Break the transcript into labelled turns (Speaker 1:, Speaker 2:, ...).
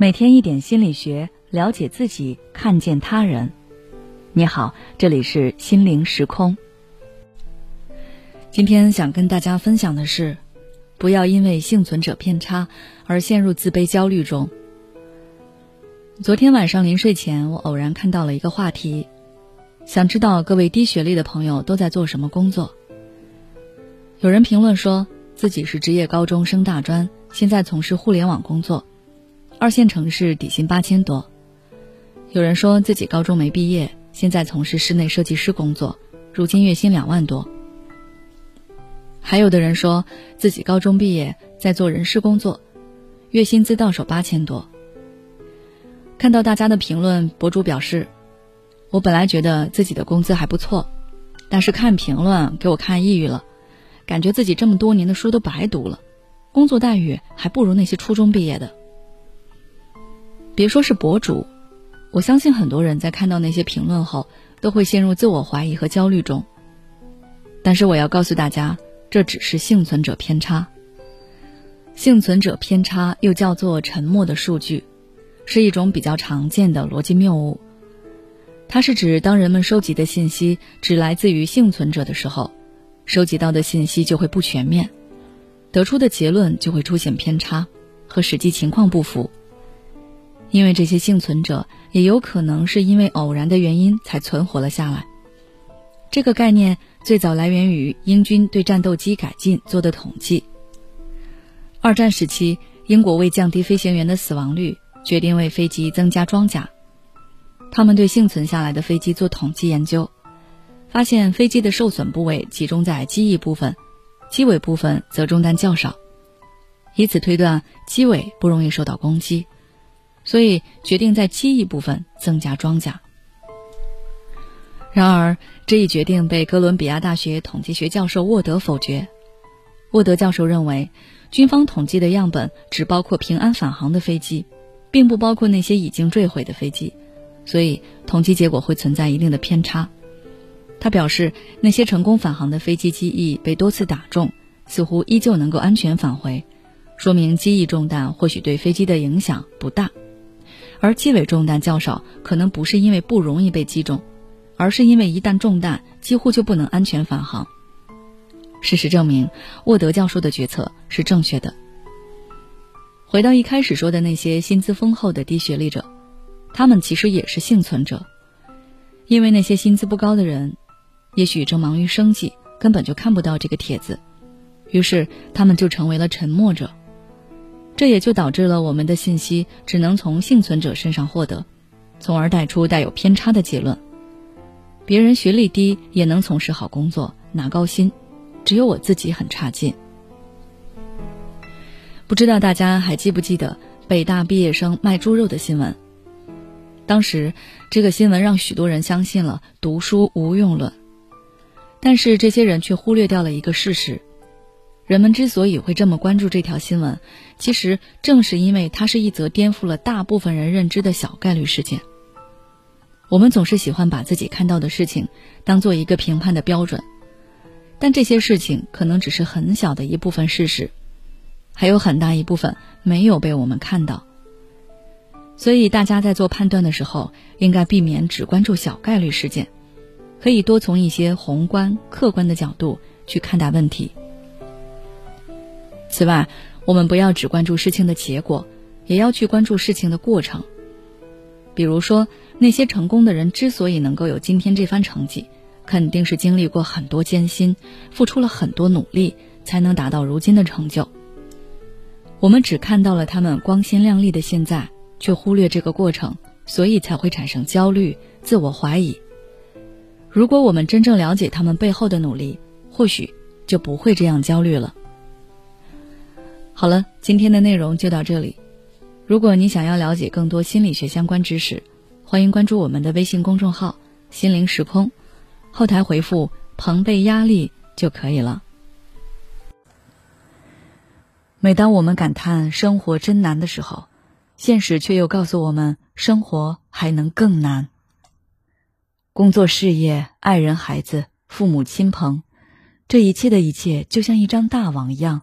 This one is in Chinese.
Speaker 1: 每天一点心理学，了解自己，看见他人。你好，这里是心灵时空。今天想跟大家分享的是，不要因为幸存者偏差而陷入自卑焦虑中。昨天晚上临睡前，我偶然看到了一个话题，想知道各位低学历的朋友都在做什么工作。有人评论说自己是职业高中升大专，现在从事互联网工作。二线城市底薪八千多，有人说自己高中没毕业，现在从事室内设计师工作，如今月薪两万多。还有的人说自己高中毕业，在做人事工作，月薪资到手八千多。看到大家的评论，博主表示，我本来觉得自己的工资还不错，但是看评论给我看抑郁了，感觉自己这么多年的书都白读了，工作待遇还不如那些初中毕业的。别说是博主，我相信很多人在看到那些评论后，都会陷入自我怀疑和焦虑中。但是我要告诉大家，这只是幸存者偏差。幸存者偏差又叫做沉默的数据，是一种比较常见的逻辑谬误。它是指当人们收集的信息只来自于幸存者的时候，收集到的信息就会不全面，得出的结论就会出现偏差，和实际情况不符。因为这些幸存者也有可能是因为偶然的原因才存活了下来。这个概念最早来源于英军对战斗机改进做的统计。二战时期，英国为降低飞行员的死亡率，决定为飞机增加装甲。他们对幸存下来的飞机做统计研究，发现飞机的受损部位集中在机翼部分，机尾部分则中弹较少，以此推断机尾不容易受到攻击。所以决定在机翼部分增加装甲。然而，这一决定被哥伦比亚大学统计学教授沃德否决。沃德教授认为，军方统计的样本只包括平安返航的飞机，并不包括那些已经坠毁的飞机，所以统计结果会存在一定的偏差。他表示，那些成功返航的飞机机翼被多次打中，似乎依旧能够安全返回，说明机翼中弹或许对飞机的影响不大。而机尾中弹较少，可能不是因为不容易被击中，而是因为一旦中弹，几乎就不能安全返航。事实证明，沃德教授的决策是正确的。回到一开始说的那些薪资丰厚的低学历者，他们其实也是幸存者，因为那些薪资不高的人，也许正忙于生计，根本就看不到这个帖子，于是他们就成为了沉默者。这也就导致了我们的信息只能从幸存者身上获得，从而带出带有偏差的结论。别人学历低也能从事好工作拿高薪，只有我自己很差劲。不知道大家还记不记得北大毕业生卖猪肉的新闻？当时这个新闻让许多人相信了读书无用论，但是这些人却忽略掉了一个事实。人们之所以会这么关注这条新闻，其实正是因为它是一则颠覆了大部分人认知的小概率事件。我们总是喜欢把自己看到的事情当做一个评判的标准，但这些事情可能只是很小的一部分事实，还有很大一部分没有被我们看到。所以，大家在做判断的时候，应该避免只关注小概率事件，可以多从一些宏观、客观的角度去看待问题。此外，我们不要只关注事情的结果，也要去关注事情的过程。比如说，那些成功的人之所以能够有今天这番成绩，肯定是经历过很多艰辛，付出了很多努力，才能达到如今的成就。我们只看到了他们光鲜亮丽的现在，却忽略这个过程，所以才会产生焦虑、自我怀疑。如果我们真正了解他们背后的努力，或许就不会这样焦虑了。好了，今天的内容就到这里。如果你想要了解更多心理学相关知识，欢迎关注我们的微信公众号“心灵时空”，后台回复“朋辈压力”就可以了。每当我们感叹生活真难的时候，现实却又告诉我们，生活还能更难。工作、事业、爱人、孩子、父母亲朋，这一切的一切，就像一张大网一样。